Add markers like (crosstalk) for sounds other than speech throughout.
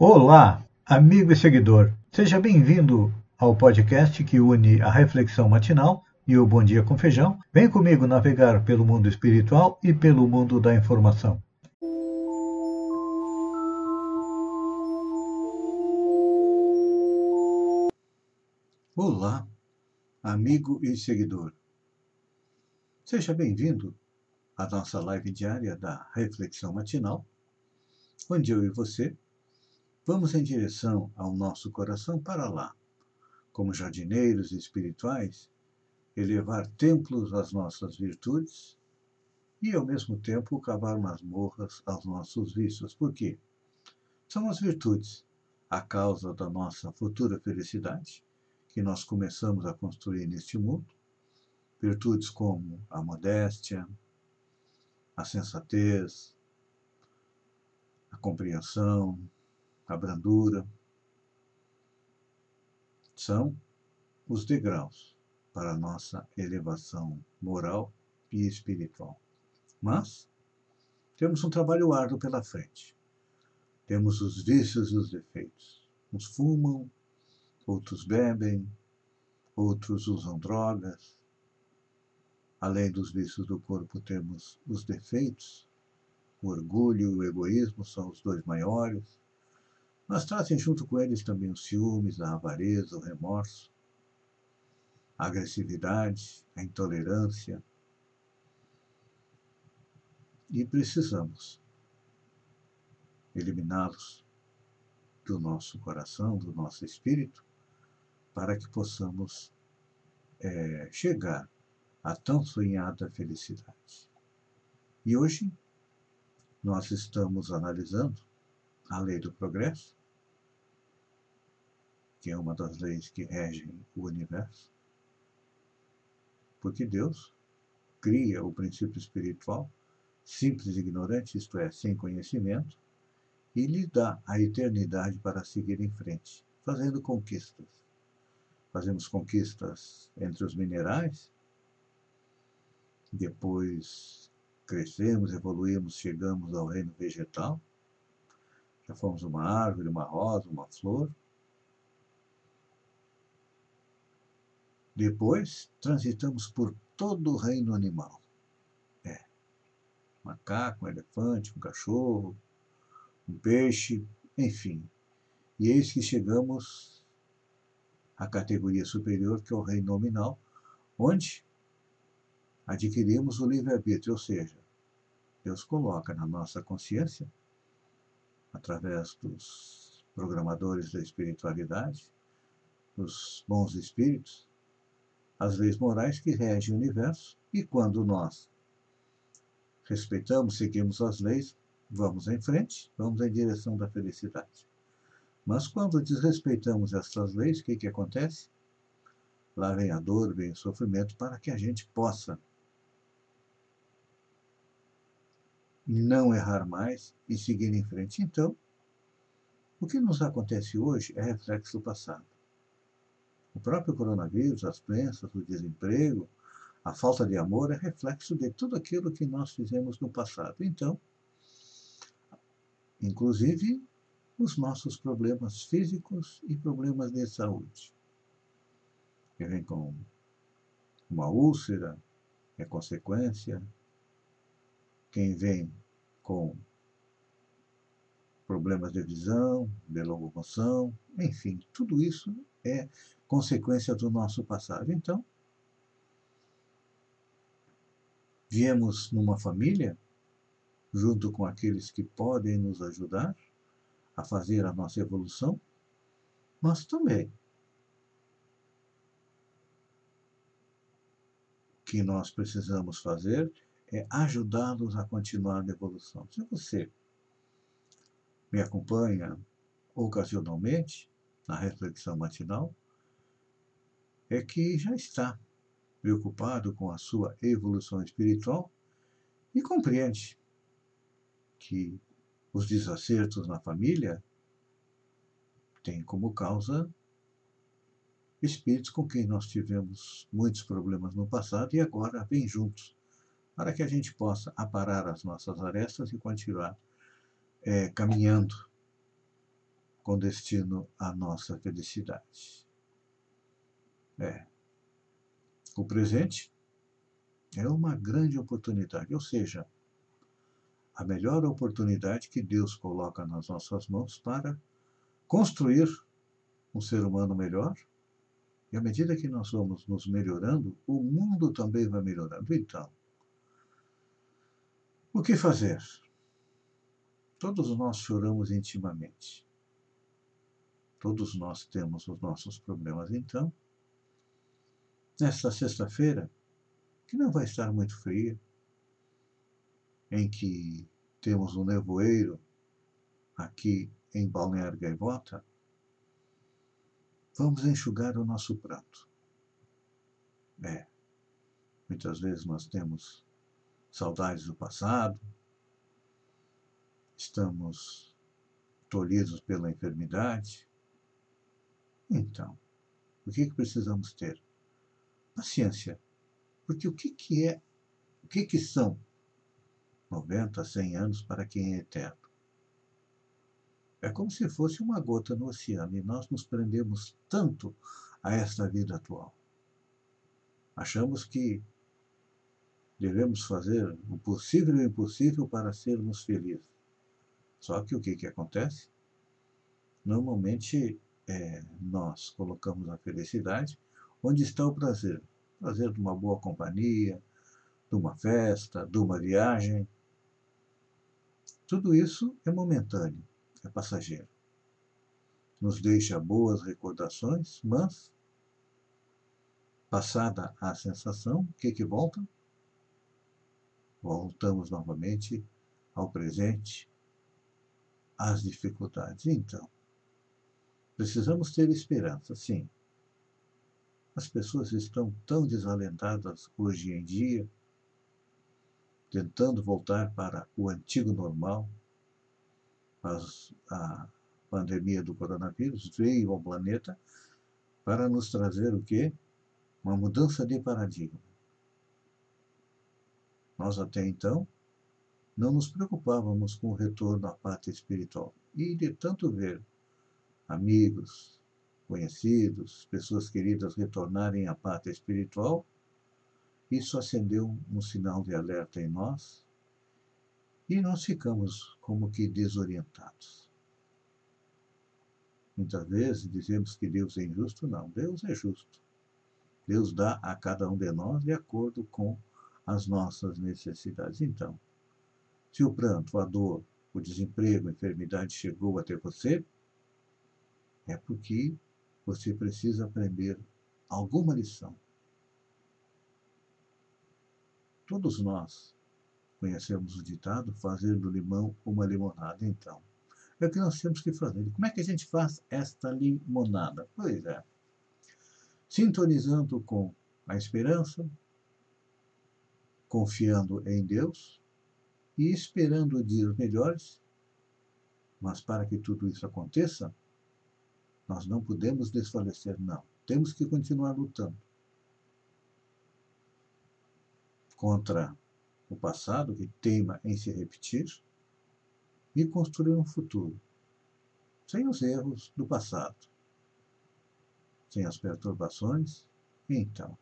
Olá, amigo e seguidor. Seja bem-vindo ao podcast que une a reflexão matinal e o Bom Dia com Feijão. Vem comigo navegar pelo mundo espiritual e pelo mundo da informação. Olá, amigo e seguidor. Seja bem-vindo à nossa live diária da Reflexão Matinal, onde eu e você vamos em direção ao nosso coração para lá, como jardineiros espirituais, elevar templos às nossas virtudes e, ao mesmo tempo, cavar masmorras aos nossos vícios. Por quê? São as virtudes a causa da nossa futura felicidade que nós começamos a construir neste mundo. Virtudes como a modéstia, a sensatez, a compreensão, a brandura, são os degraus para a nossa elevação moral e espiritual. Mas temos um trabalho árduo pela frente. Temos os vícios e os defeitos. Uns fumam, outros bebem, outros usam drogas. Além dos vícios do corpo, temos os defeitos. O orgulho e o egoísmo são os dois maiores. Mas trazem junto com eles também os ciúmes, a avareza, o remorso, a agressividade, a intolerância. E precisamos eliminá-los do nosso coração, do nosso espírito, para que possamos é, chegar à tão sonhada felicidade. E hoje nós estamos analisando a lei do progresso, que é uma das leis que regem o universo, porque Deus cria o princípio espiritual simples e ignorante, isto é, sem conhecimento, e lhe dá a eternidade para seguir em frente, fazendo conquistas. Fazemos conquistas entre os minerais, depois crescemos, evoluímos, chegamos ao reino vegetal, já fomos uma árvore, uma rosa, uma flor. Depois transitamos por todo o reino animal. É. Macaco, um elefante, um cachorro, um peixe, enfim. E eis que chegamos a categoria superior, que é o reino nominal, onde adquirimos o livre-arbítrio, ou seja, Deus coloca na nossa consciência, através dos programadores da espiritualidade, dos bons espíritos, as leis morais que regem o universo, e quando nós respeitamos, seguimos as leis, vamos em frente, vamos em direção da felicidade. Mas quando desrespeitamos essas leis, o que, que acontece? Lá vem a dor, vem o sofrimento, para que a gente possa não errar mais e seguir em frente. Então, o que nos acontece hoje é reflexo do passado. O próprio coronavírus, as doenças, o desemprego, a falta de amor é reflexo de tudo aquilo que nós fizemos no passado. Então, inclusive os nossos problemas físicos e problemas de saúde. Quem vem com uma úlcera é consequência. Quem vem com problemas de visão, de locomoção, enfim, tudo isso é consequência do nosso passado. Então, viemos numa família, junto com aqueles que podem nos ajudar, a fazer a nossa evolução, mas também o que nós precisamos fazer é ajudá-los a continuar na evolução. Se você me acompanha ocasionalmente na reflexão matinal, é que já está preocupado com a sua evolução espiritual e compreende que os desacertos na família têm como causa espíritos com quem nós tivemos muitos problemas no passado e agora vêm juntos, para que a gente possa aparar as nossas arestas e continuar é, caminhando com destino à nossa felicidade. É. O presente é uma grande oportunidade, ou seja, a melhor oportunidade que Deus coloca nas nossas mãos para construir um ser humano melhor. E à medida que nós vamos nos melhorando, o mundo também vai melhorando. Então, o que fazer? Todos nós choramos intimamente. Todos nós temos os nossos problemas. Então, nesta sexta-feira, que não vai estar muito fria, em que temos um nevoeiro aqui em Balneário Gaivota, vamos enxugar o nosso prato. É, muitas vezes nós temos saudades do passado, estamos tolhidos pela enfermidade. Então, o que, que precisamos ter? Paciência. Porque o que, que é, o que, que são 90, 100 anos para quem é eterno. É como se fosse uma gota no oceano e nós nos prendemos tanto a esta vida atual. Achamos que devemos fazer o possível e o impossível para sermos felizes. Só que o que, que acontece? Normalmente é, nós colocamos a felicidade onde está o prazer. Prazer de uma boa companhia, de uma festa, de uma viagem. Tudo isso é momentâneo, é passageiro. Nos deixa boas recordações, mas, passada a sensação, o que, que volta? Voltamos novamente ao presente, às dificuldades. Então, precisamos ter esperança, sim. As pessoas estão tão desalentadas hoje em dia, tentando voltar para o antigo normal. Mas a pandemia do coronavírus veio ao planeta para nos trazer o quê? Uma mudança de paradigma. Nós até então não nos preocupávamos com o retorno à pátria espiritual. E de tanto ver amigos, conhecidos, pessoas queridas retornarem à pátria espiritual, isso acendeu um sinal de alerta em nós e nós ficamos como que desorientados. Muitas vezes dizemos que Deus é injusto. Não, Deus é justo. Deus dá a cada um de nós de acordo com as nossas necessidades. Então, se o pranto, a dor, o desemprego, a enfermidade chegou até você, é porque você precisa aprender alguma lição Todos nós conhecemos o ditado fazer do limão uma limonada. Então, é o que nós temos que fazer. Como é que a gente faz esta limonada? Pois é, sintonizando com a esperança, confiando em Deus e esperando dias melhores. Mas para que tudo isso aconteça, nós não podemos desfalecer, não. Temos que continuar lutando. contra o passado, que teima em se repetir, e construir um futuro, sem os erros do passado, sem as perturbações. Então,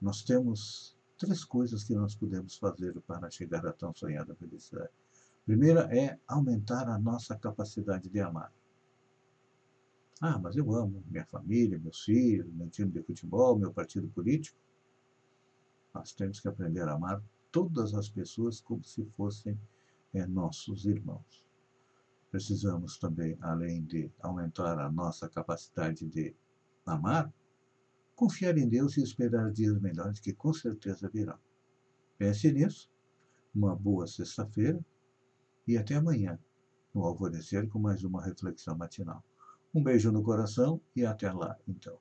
nós temos três coisas que nós podemos fazer para chegar à tão sonhada felicidade. Primeira é aumentar a nossa capacidade de amar. Ah, mas eu amo minha família, meus filhos, meu time de futebol, meu partido político. Nós temos que aprender a amar todas as pessoas como se fossem é, nossos irmãos. Precisamos também, além de aumentar a nossa capacidade de amar, confiar em Deus e esperar dias melhores que com certeza virão. Pense nisso. Uma boa sexta-feira e até amanhã, no alvorecer, com mais uma reflexão matinal. Um beijo no coração e até lá, então.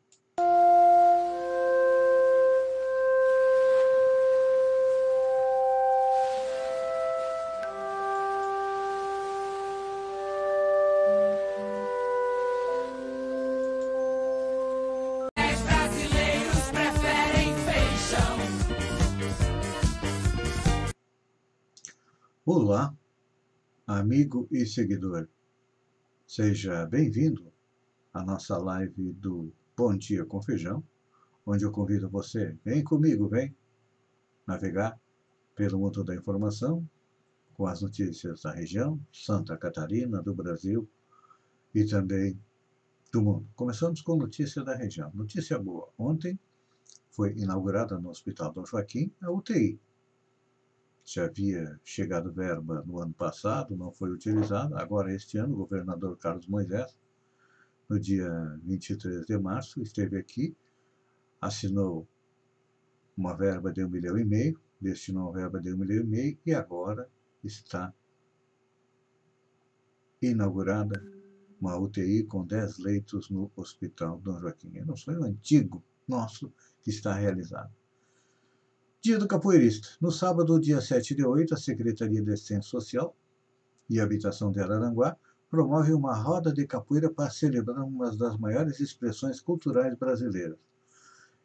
Olá, amigo e seguidor. Seja bem-vindo à nossa live do Bom Dia com Feijão, onde eu convido você, vem comigo, vem navegar pelo mundo da informação com as notícias da região, Santa Catarina, do Brasil e também do mundo. Começamos com notícia da região. Notícia boa. Ontem foi inaugurada no Hospital Dom Joaquim a UTI, já havia chegado verba no ano passado, não foi utilizada. Agora, este ano, o governador Carlos Moisés, no dia 23 de março, esteve aqui, assinou uma verba de um milhão e meio, destinou uma verba de um milhão e meio e agora está inaugurada uma UTI com 10 leitos no Hospital Dom Joaquim. É um sonho antigo nosso que está realizado. Dia do Capoeirista. No sábado, dia 7 de 8, a Secretaria de Assistência Social e Habitação de Araranguá promove uma roda de capoeira para celebrar uma das maiores expressões culturais brasileiras.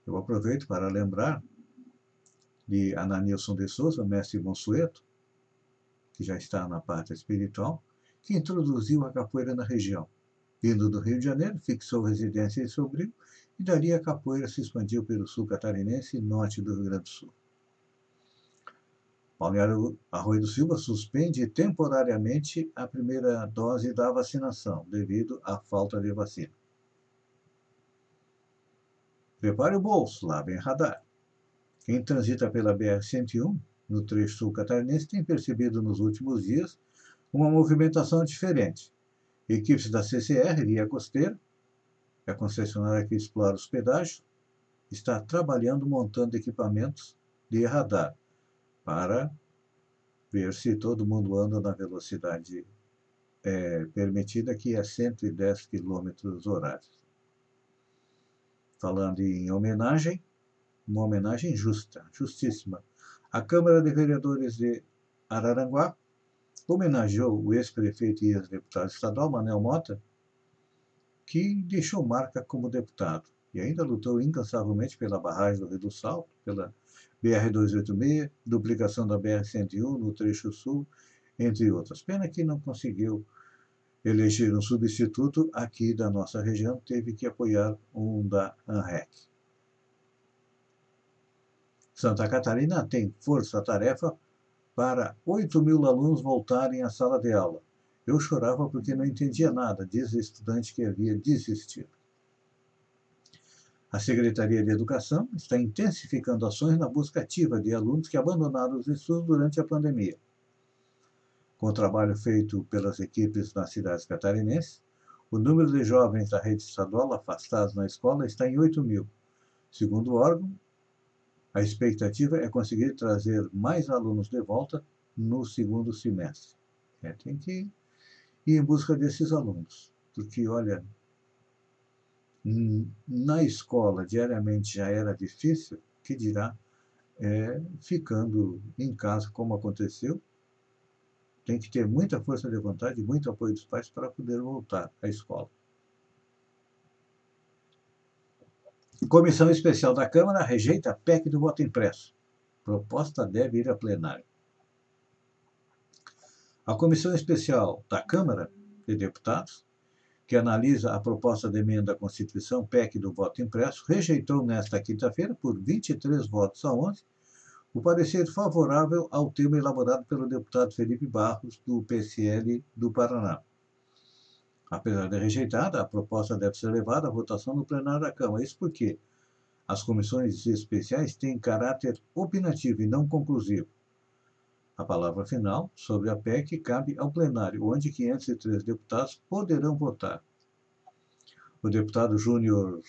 Eu aproveito para lembrar de Ananilson de Souza, mestre Monsueto, que já está na parte espiritual, que introduziu a capoeira na região. Vindo do Rio de Janeiro, fixou residência em Sobril e dali a capoeira se expandiu pelo sul catarinense e norte do Rio Grande do Sul. Balneário Arroio do Silva suspende temporariamente a primeira dose da vacinação, devido à falta de vacina. Prepare o bolso, lá vem radar. Quem transita pela BR-101, no trecho sul catarinense, tem percebido nos últimos dias uma movimentação diferente. Equipes da CCR, Via Costeira, a concessionária que explora os pedágios, está trabalhando montando equipamentos de radar para ver se todo mundo anda na velocidade é, permitida, que é 110 km horários. Falando em homenagem, uma homenagem justa, justíssima. A Câmara de Vereadores de Araranguá homenageou o ex-prefeito e ex-deputado estadual, Manel Mota, que deixou marca como deputado e ainda lutou incansavelmente pela barragem do Rio do Salto, pela BR-286, duplicação da BR-101 no trecho sul, entre outras. Pena que não conseguiu eleger um substituto aqui da nossa região, teve que apoiar um da ANREC. Santa Catarina tem força-tarefa para 8 mil alunos voltarem à sala de aula. Eu chorava porque não entendia nada, diz o estudante que havia desistido. A Secretaria de Educação está intensificando ações na busca ativa de alunos que abandonaram os estudos durante a pandemia. Com o trabalho feito pelas equipes nas cidades catarinenses, o número de jovens da rede estadual afastados na escola está em 8 mil. Segundo o órgão, a expectativa é conseguir trazer mais alunos de volta no segundo semestre. É, tem que ir em busca desses alunos, porque, olha, na escola diariamente já era difícil, que dirá é, ficando em casa, como aconteceu. Tem que ter muita força de vontade e muito apoio dos pais para poder voltar à escola. Comissão Especial da Câmara rejeita a PEC do voto impresso. Proposta deve ir a plenário. A Comissão Especial da Câmara de Deputados que analisa a proposta de emenda à Constituição PEC do voto impresso, rejeitou nesta quinta-feira, por 23 votos a 11, o parecer favorável ao tema elaborado pelo deputado Felipe Barros, do PCL do Paraná. Apesar de rejeitada, a proposta deve ser levada à votação no plenário da Câmara. Isso porque as comissões especiais têm caráter opinativo e não conclusivo. A palavra final sobre a PEC cabe ao plenário, onde 503 deputados poderão votar. O deputado Júnior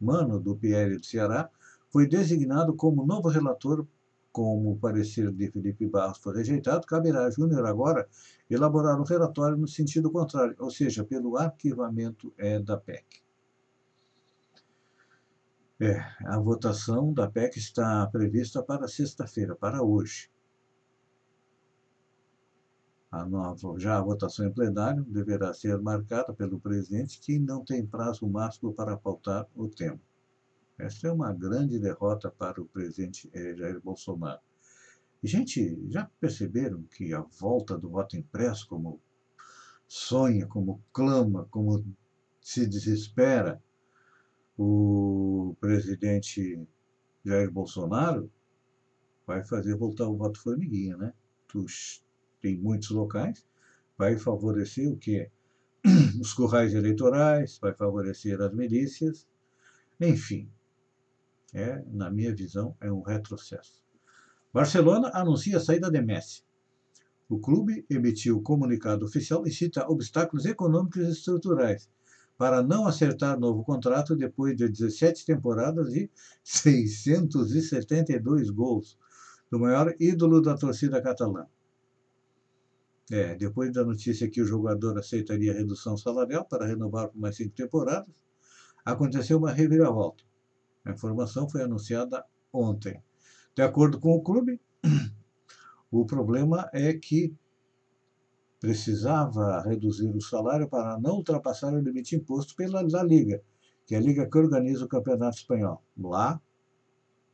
Mano, do PL do Ceará, foi designado como novo relator, como o parecer de Felipe Barros foi rejeitado, caberá a Júnior agora elaborar um relatório no sentido contrário, ou seja, pelo arquivamento é, da PEC. É, a votação da PEC está prevista para sexta-feira, para hoje. A nova, já a votação em plenário deverá ser marcada pelo presidente, que não tem prazo máximo para pautar o tema. Esta é uma grande derrota para o presidente eh, Jair Bolsonaro. Gente, já perceberam que a volta do voto impresso como sonha, como clama, como se desespera o presidente Jair Bolsonaro, vai fazer voltar o voto formiguinha, né? Tem muitos locais, vai favorecer o quê? (clears throat) Os currais eleitorais, vai favorecer as milícias, enfim, é, na minha visão, é um retrocesso. Barcelona anuncia a saída de Messi. O clube emitiu comunicado oficial e cita obstáculos econômicos e estruturais para não acertar novo contrato depois de 17 temporadas e 672 gols do maior ídolo da torcida catalã. É, depois da notícia que o jogador aceitaria redução salarial para renovar por mais cinco temporadas, aconteceu uma reviravolta. A informação foi anunciada ontem. De acordo com o clube, o problema é que precisava reduzir o salário para não ultrapassar o limite imposto pela La Liga, que é a liga que organiza o Campeonato Espanhol. Lá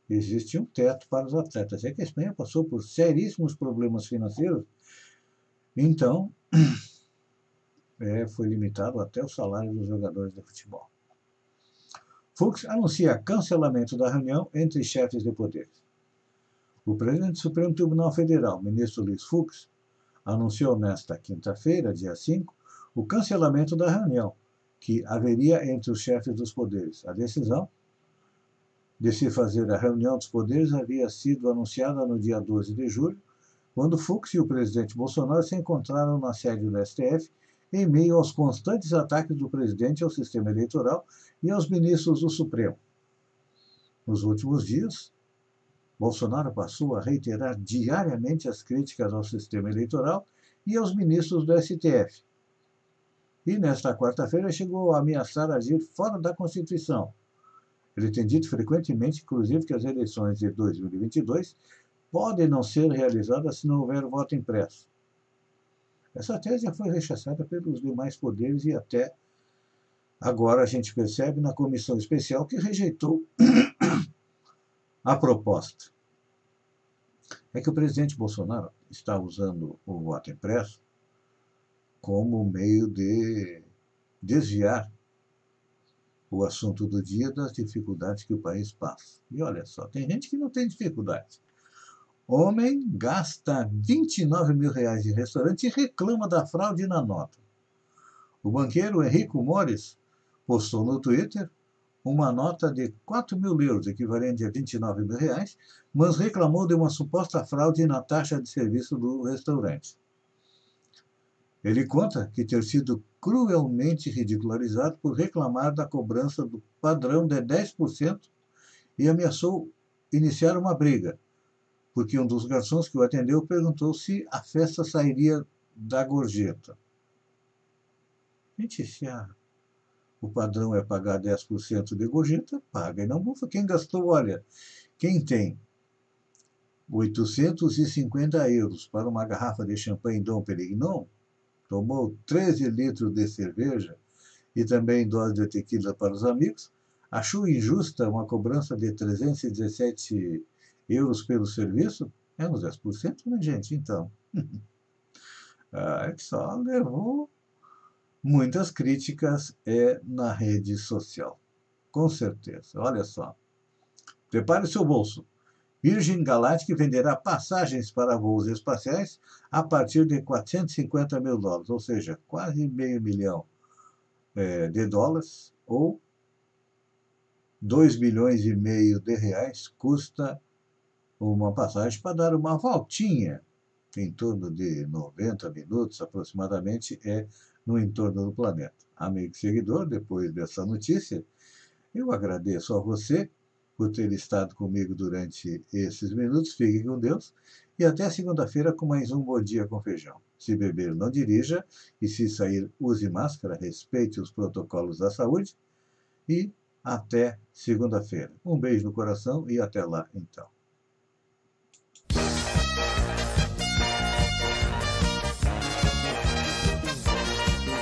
existe um teto para os atletas. É que a Espanha passou por seríssimos problemas financeiros, então (clears throat) é, foi limitado até o salário dos jogadores de futebol. Fux anuncia cancelamento da reunião entre chefes de poderes. O presidente do Supremo Tribunal Federal, ministro Luiz Fux, anunciou nesta quinta-feira, dia 5, o cancelamento da reunião que haveria entre os chefes dos poderes. A decisão de se fazer a reunião dos poderes havia sido anunciada no dia 12 de julho, quando Fux e o presidente Bolsonaro se encontraram na sede do STF em meio aos constantes ataques do presidente ao sistema eleitoral e aos ministros do Supremo. Nos últimos dias, Bolsonaro passou a reiterar diariamente as críticas ao sistema eleitoral e aos ministros do STF. E nesta quarta-feira chegou a ameaçar agir fora da Constituição. Ele tem dito frequentemente, inclusive, que as eleições de 2022 podem não ser realizadas se não houver voto impresso. Essa tese já foi rechaçada pelos demais poderes e até agora a gente percebe na comissão especial que rejeitou (clears throat) a proposta é que o presidente Bolsonaro está usando o voto impresso como meio de desviar o assunto do dia das dificuldades que o país passa. E olha só, tem gente que não tem dificuldade. Homem gasta 29 mil reais em restaurante e reclama da fraude na nota. O banqueiro Henrico Mores postou no Twitter uma nota de 4 mil euros, equivalente a 29 mil reais, mas reclamou de uma suposta fraude na taxa de serviço do restaurante. Ele conta que ter sido cruelmente ridicularizado por reclamar da cobrança do padrão de 10% e ameaçou iniciar uma briga, porque um dos garçons que o atendeu perguntou se a festa sairia da gorjeta. Gente, se a o padrão é pagar 10% de gorjeta, paga e não bufa. Quem gastou, olha, quem tem 850 euros para uma garrafa de champanhe Dom Perignon, tomou 13 litros de cerveja e também dose de tequila para os amigos, achou injusta uma cobrança de 317 euros pelo serviço? É uns 10%, né, gente? Então. (laughs) ah, só levou muitas críticas é na rede social. Com certeza. Olha só. Prepare seu bolso. Virgin Galactic venderá passagens para voos espaciais a partir de 450 mil dólares, ou seja, quase meio milhão é, de dólares, ou 2 milhões e meio de reais custa uma passagem para dar uma voltinha em torno de 90 minutos aproximadamente, é no entorno do planeta. Amigo seguidor, depois dessa notícia, eu agradeço a você por ter estado comigo durante esses minutos. Fique com Deus e até segunda-feira com mais um Bom Dia com Feijão. Se beber, não dirija e se sair, use máscara, respeite os protocolos da saúde e até segunda-feira. Um beijo no coração e até lá então.